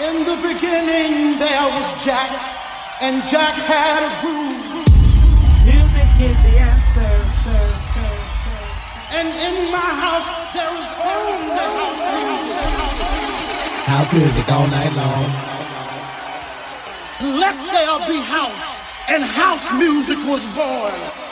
In the beginning there was Jack, and Jack had a groove. Music is the answer, sir, sir, sir. And in my house there is only house music. House music all night long. Let there be house, and house music was born.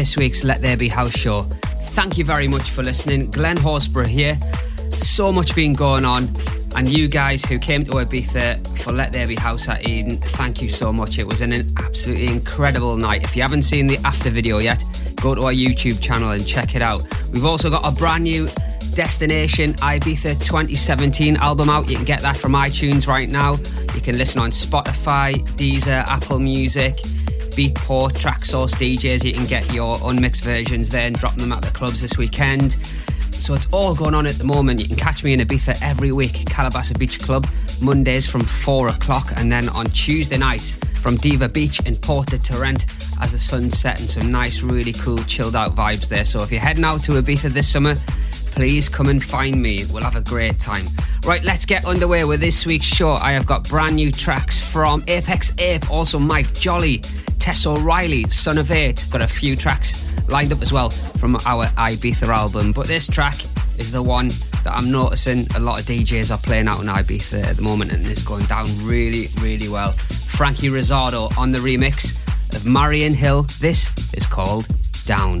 This week's Let There Be House show. Thank you very much for listening. Glen Horsburgh here. So much been going on, and you guys who came to Ibiza for Let There Be House at Eden, thank you so much. It was an absolutely incredible night. If you haven't seen the after video yet, go to our YouTube channel and check it out. We've also got a brand new Destination Ibiza 2017 album out. You can get that from iTunes right now. You can listen on Spotify, Deezer, Apple Music, Beatport, Traxsource DJs. You can get your unmixed versions there and drop them at the clubs this weekend. So it's all going on at the moment. You can catch me in Ibiza every week, Cala Bassa Beach Club, Mondays from 4 o'clock, and then on Tuesday nights from Diva Beach in Porto Torrent as the sun's setting. Some nice, really cool, chilled out vibes there. So if you're heading out to Ibiza this summer, please come and find me. We'll have a great time. Right, let's get underway with this week's show. I have got brand new tracks from Apex Ape, also Mike Jolly, Tess O'Reilly, Son of Eight. Got a few tracks lined up as well from our Ibiza album. But this track is the one that I'm noticing a lot of DJs are playing out on Ibiza at the moment and it's going down really, really well. Frankie Rosado on the remix of Marian Hill. This is called Down.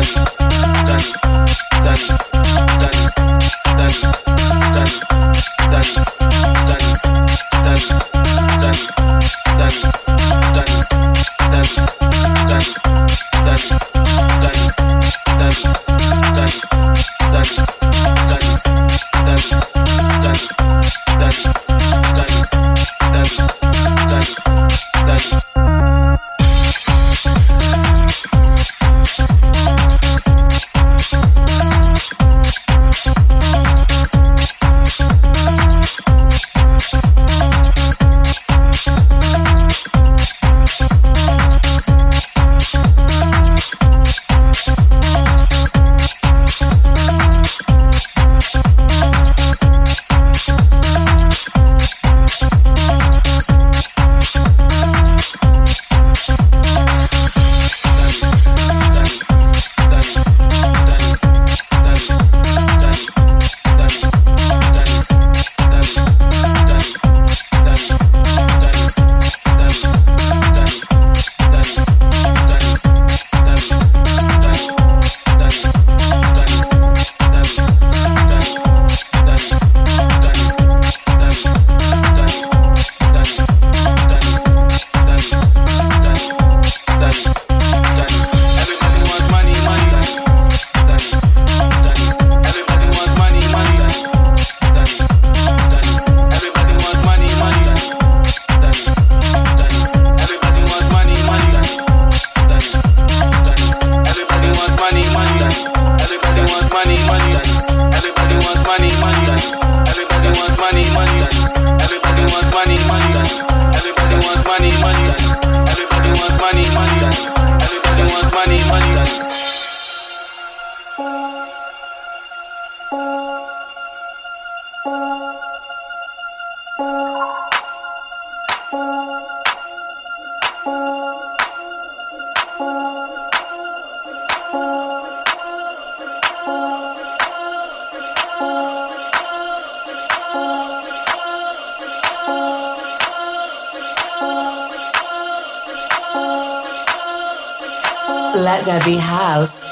Done. Debbie House.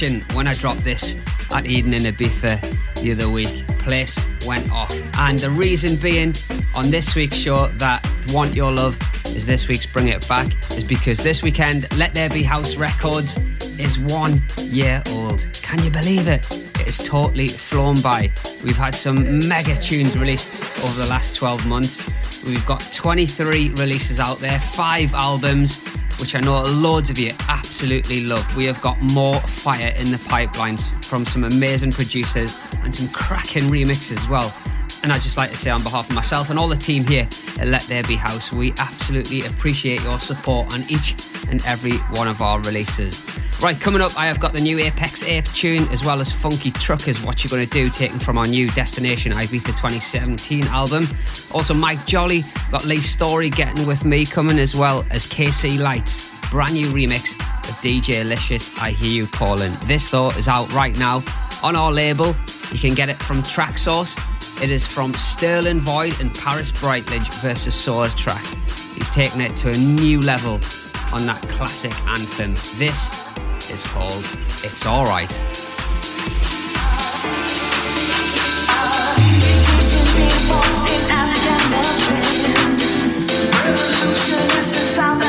Reaction when I dropped this at Eden in Ibiza the other week. Place went off. And the reason being on this week's show that Want Your Love is this week's Bring It Back is because this weekend Let There Be House Records is one year old. Can you believe it? It is totally flown by. We've had some mega tunes released over the last 12 months. We've got 23 releases out there, five albums, which I know loads of you absolutely love. We have got more fire in the pipelines from some amazing producers and some cracking remixes as well. And I'd just like to say, on behalf of myself and all the team here at Let There Be House, we absolutely appreciate your support on each and every one of our releases. Right, coming up, I have got the new Apex Ape tune as well as Funky Truckers, What You're Gonna Do, taken from our new Destination Ibiza 2017 album. Also, Mike Jolly, got Lee Story getting with me, coming as well as KC Lights, brand new remix of DJ Licious, I Hear You Calling. This, though, is out right now on our label. You can get it from Traxsource. It is from Sterling Void and Paris Brightledge versus Solar Track. He's taken it to a new level on that classic anthem. This is called It's Alright. South Africa,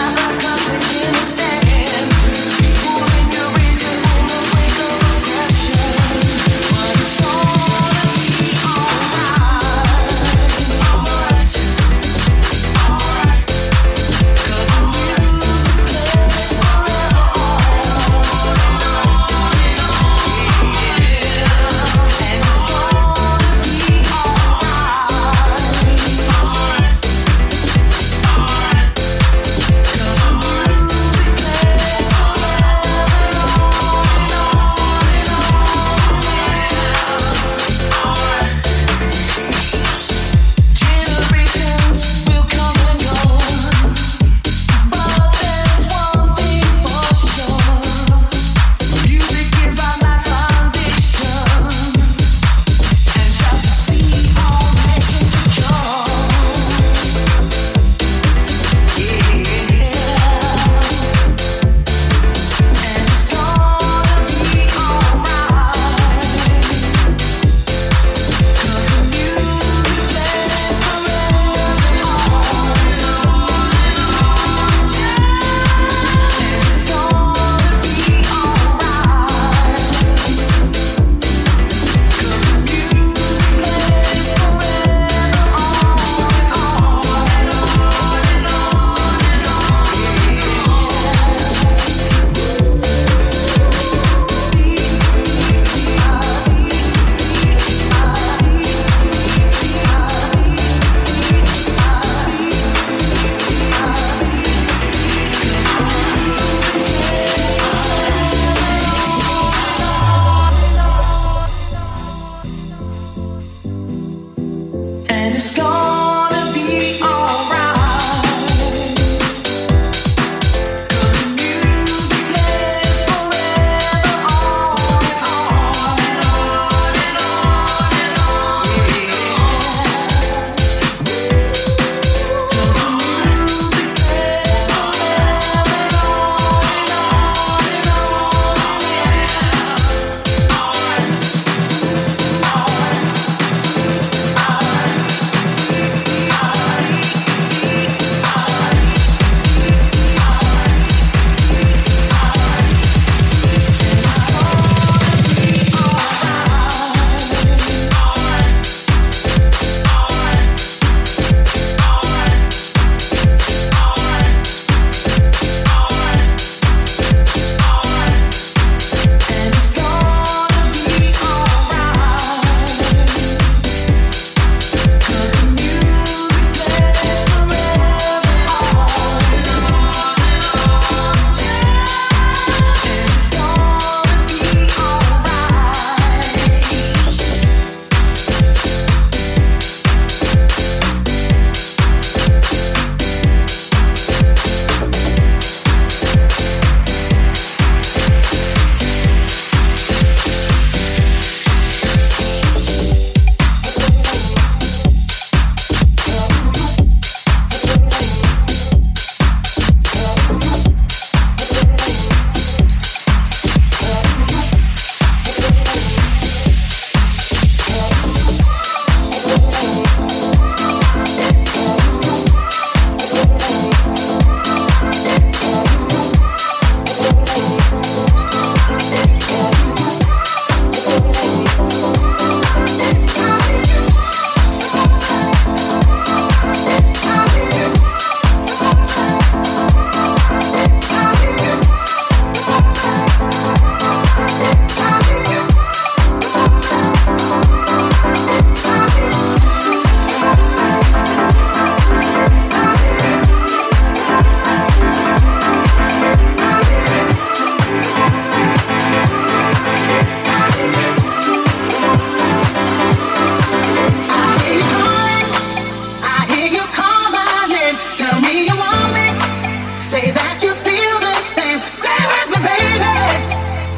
say that you feel the same. Stay with me, baby,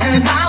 and I.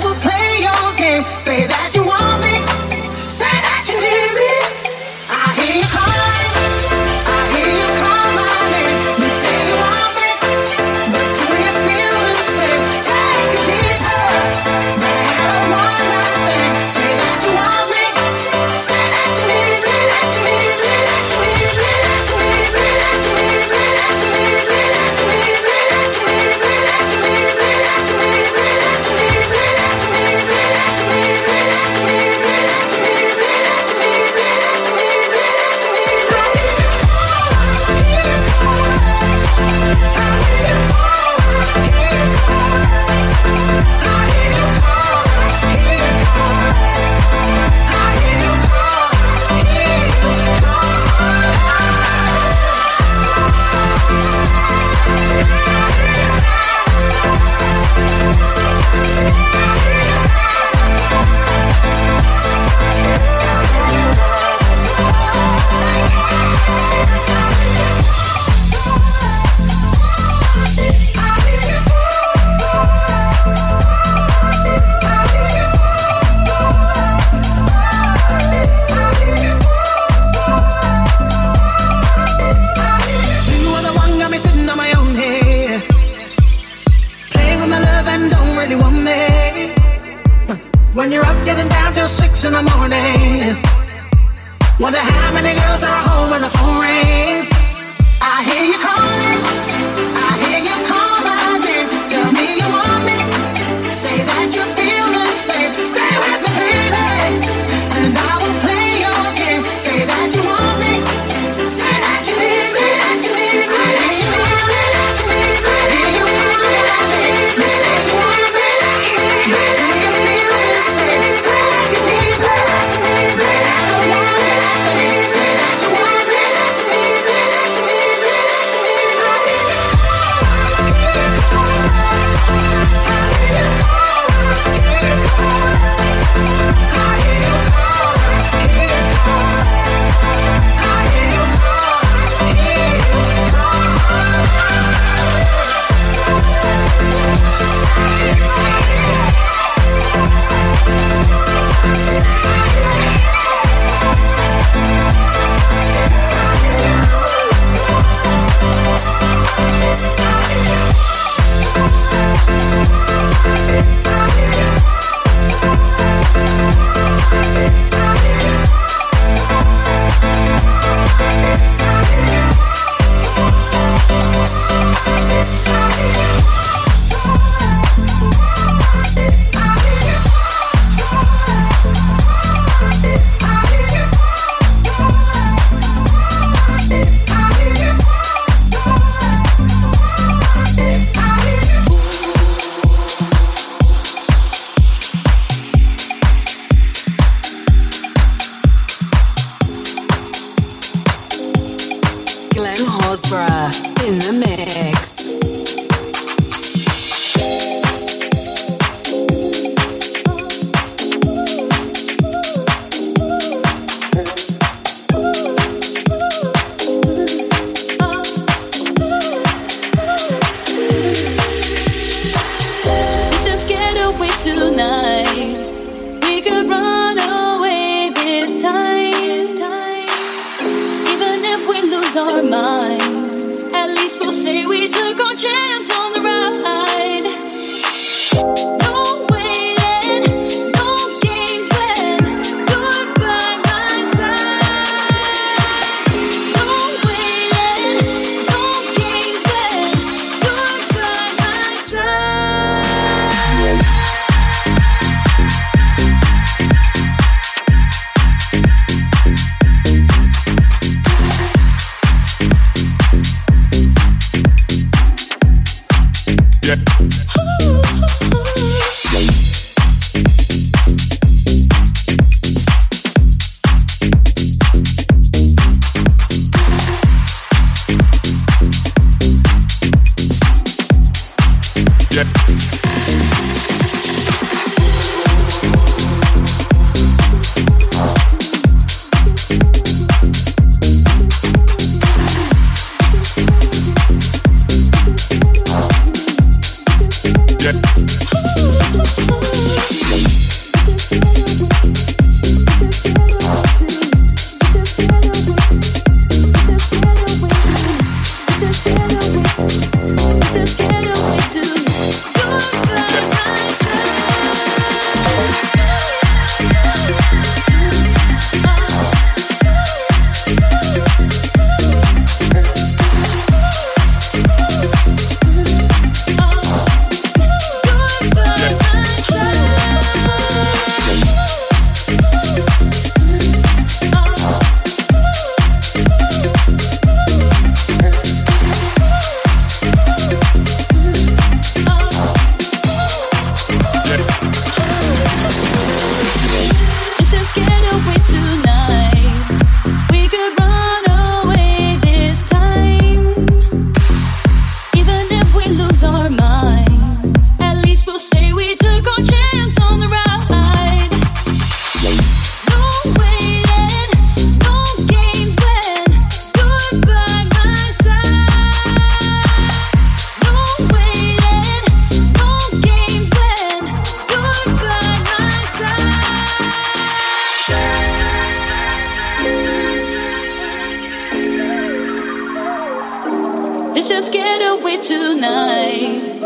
Let's just get away tonight.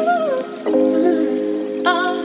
Oh.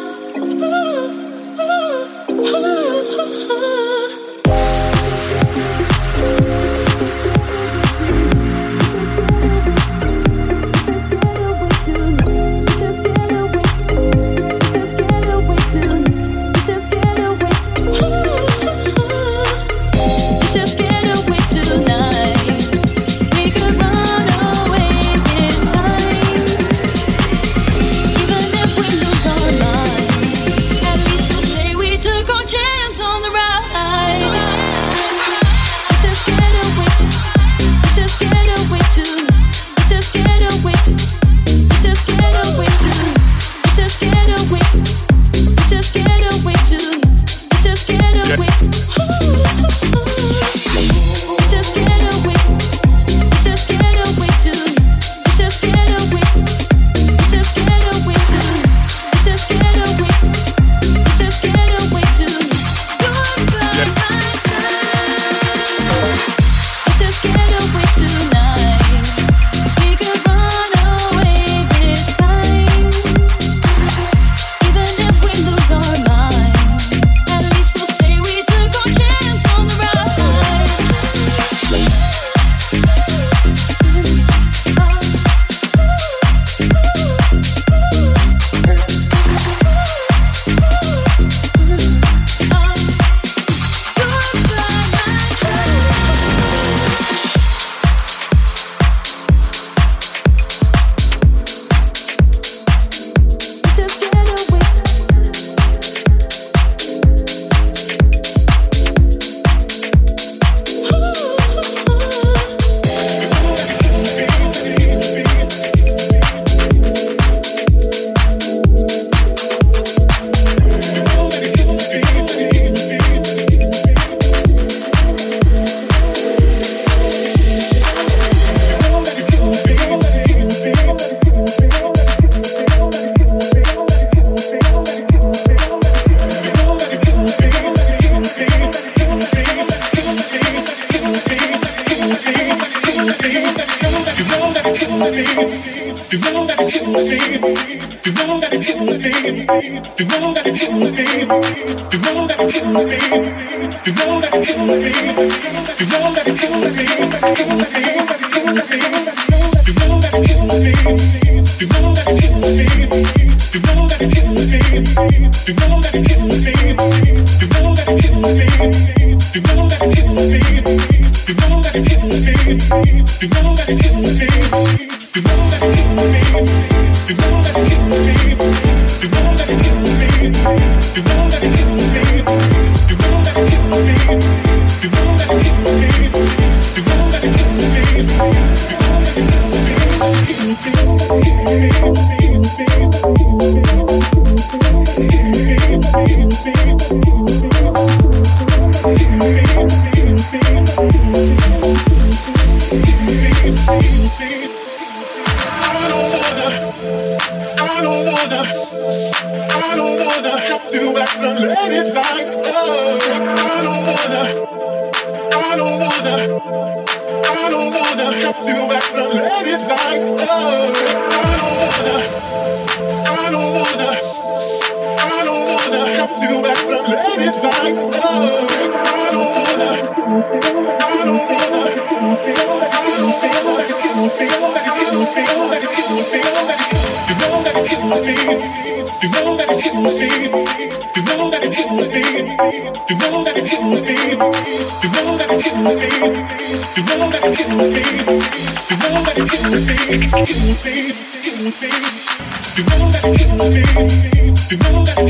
You know that.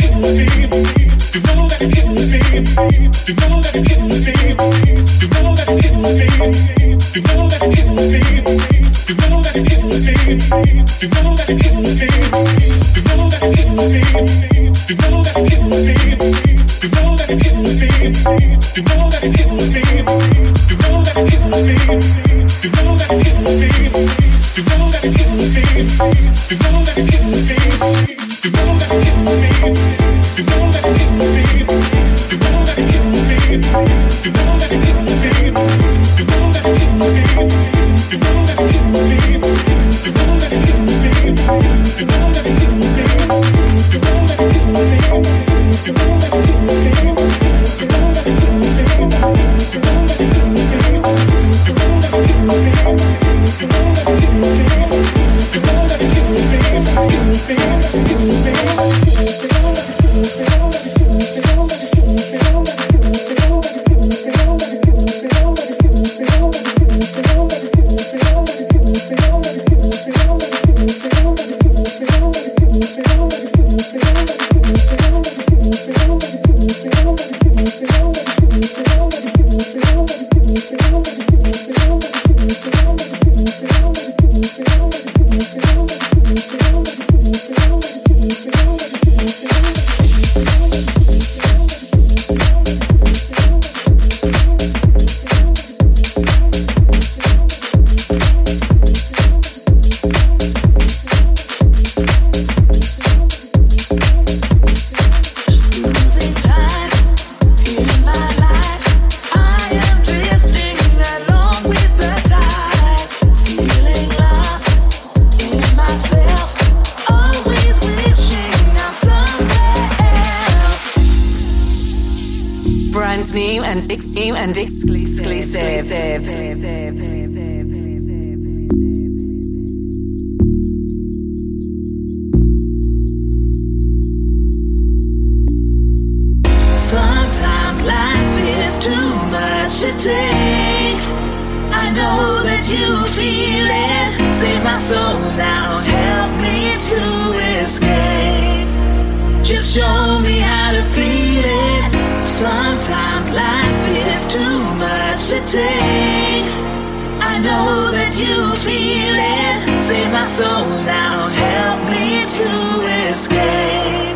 So now help me to escape.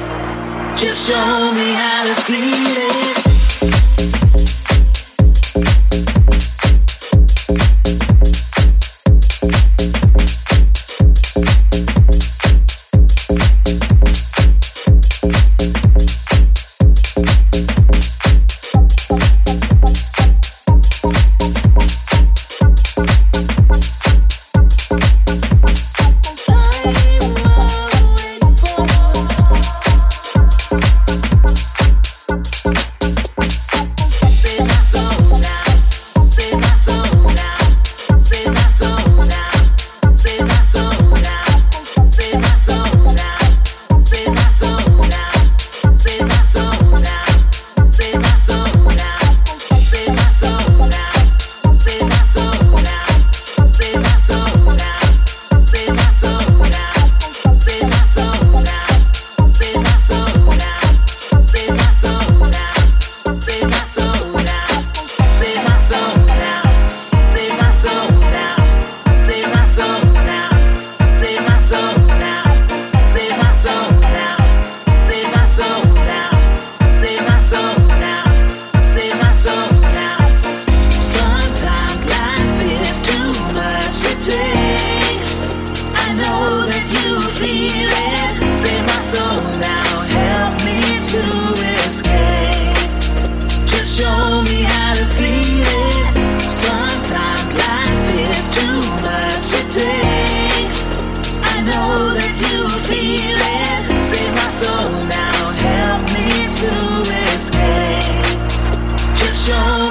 Just show me how to feel. show me how to feel it. Sometimes life is too much to take. I know that you feel it. Save my soul now, help me to escape. Just show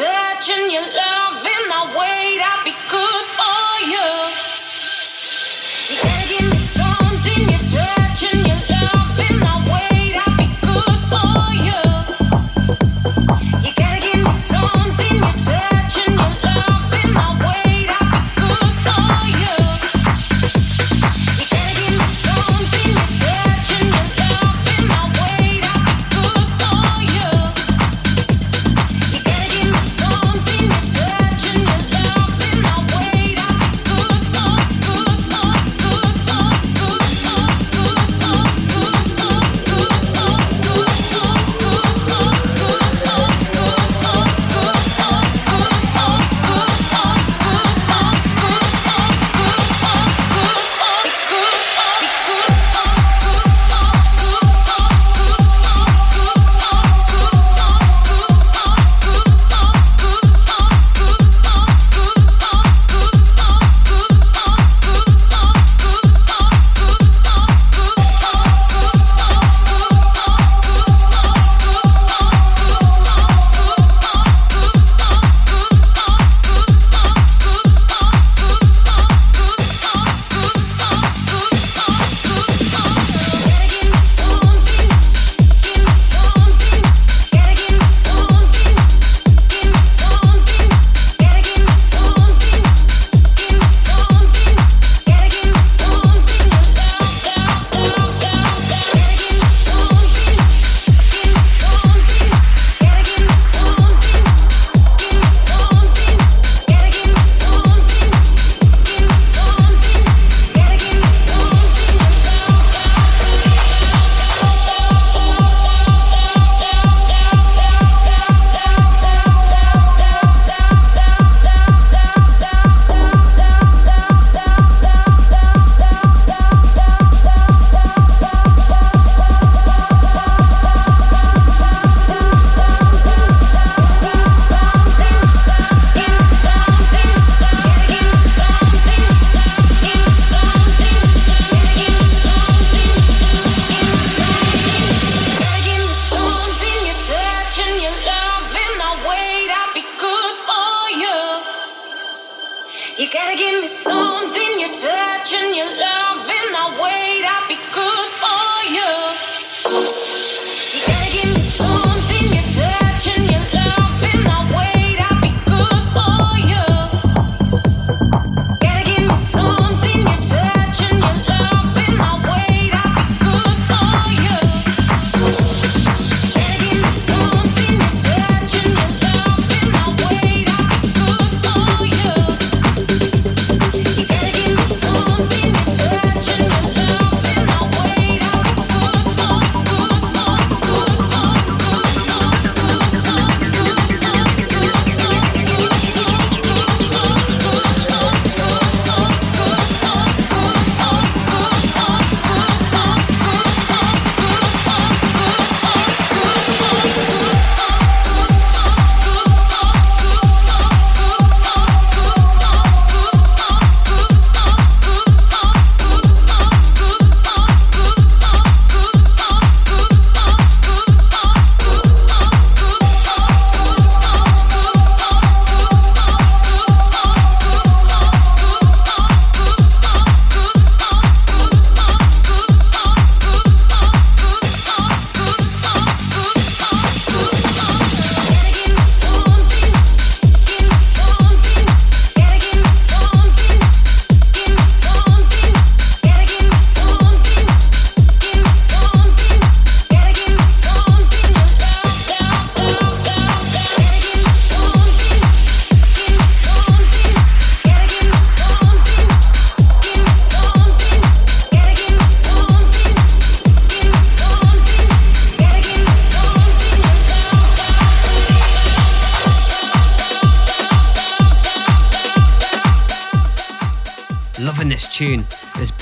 touching your love be good for you. You're me something, you're touching be good for you. You gotta give me something, you're touching.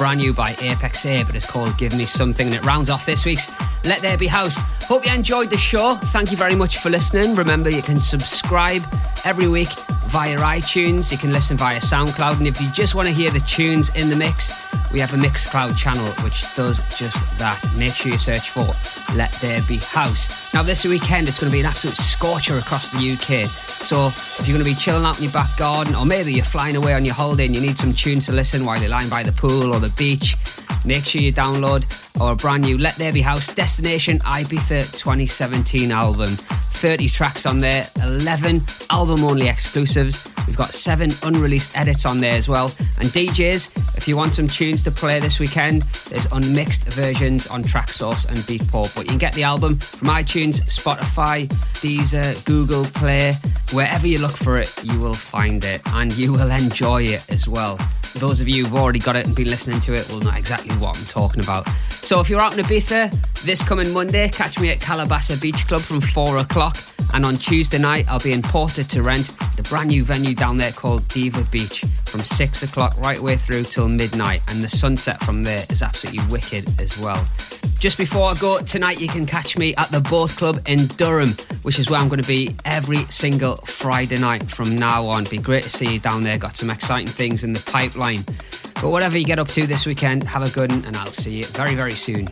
Brand new by Apex A, but it's called Give Me Something, and it rounds off this week's Let There Be House. Hope you enjoyed the show. Thank you very much for listening. Remember, you can subscribe every week via iTunes, you can listen via SoundCloud, and if you just want to hear the tunes in the mix, we have a Mixcloud channel which does just that. Make sure you search for Let There Be House. Now, this weekend it's going to be an absolute scorcher across the UK. So, if you're going to be chilling out in your back garden, or maybe you're flying away on your holiday and you need some tunes to listen while you're lying by the pool or the beach, make sure you download our brand new Let There Be House Destination Ibiza 2017 album. 30 tracks on there, 11 album only exclusives. We've got seven unreleased edits on there as well. And DJs, if you want some tunes to play this weekend, there's unmixed versions on Traxsource and Beatport. But you can get the album from iTunes, Spotify, Deezer, Google Play, wherever you look for it, you will find it and you will enjoy it as well. Those of you who've already got it and been listening to it will know exactly what I'm talking about. So if you're out in Ibiza this coming Monday, catch me at Cala Bassa Beach Club from 4 o'clock. And on Tuesday night, I'll be in Port des Torrent a brand new venue down there called Diva Beach from 6 o'clock right way through till midnight. And the sunset from there is absolutely wicked as well. Just before I go, tonight you can catch me at the Boat Club in Durham, which is where I'm going to be every single Friday night from now on. Be great to see you down there. Got some exciting things in the pipeline. But whatever you get up to this weekend, have a good one, and I'll see you very, very soon.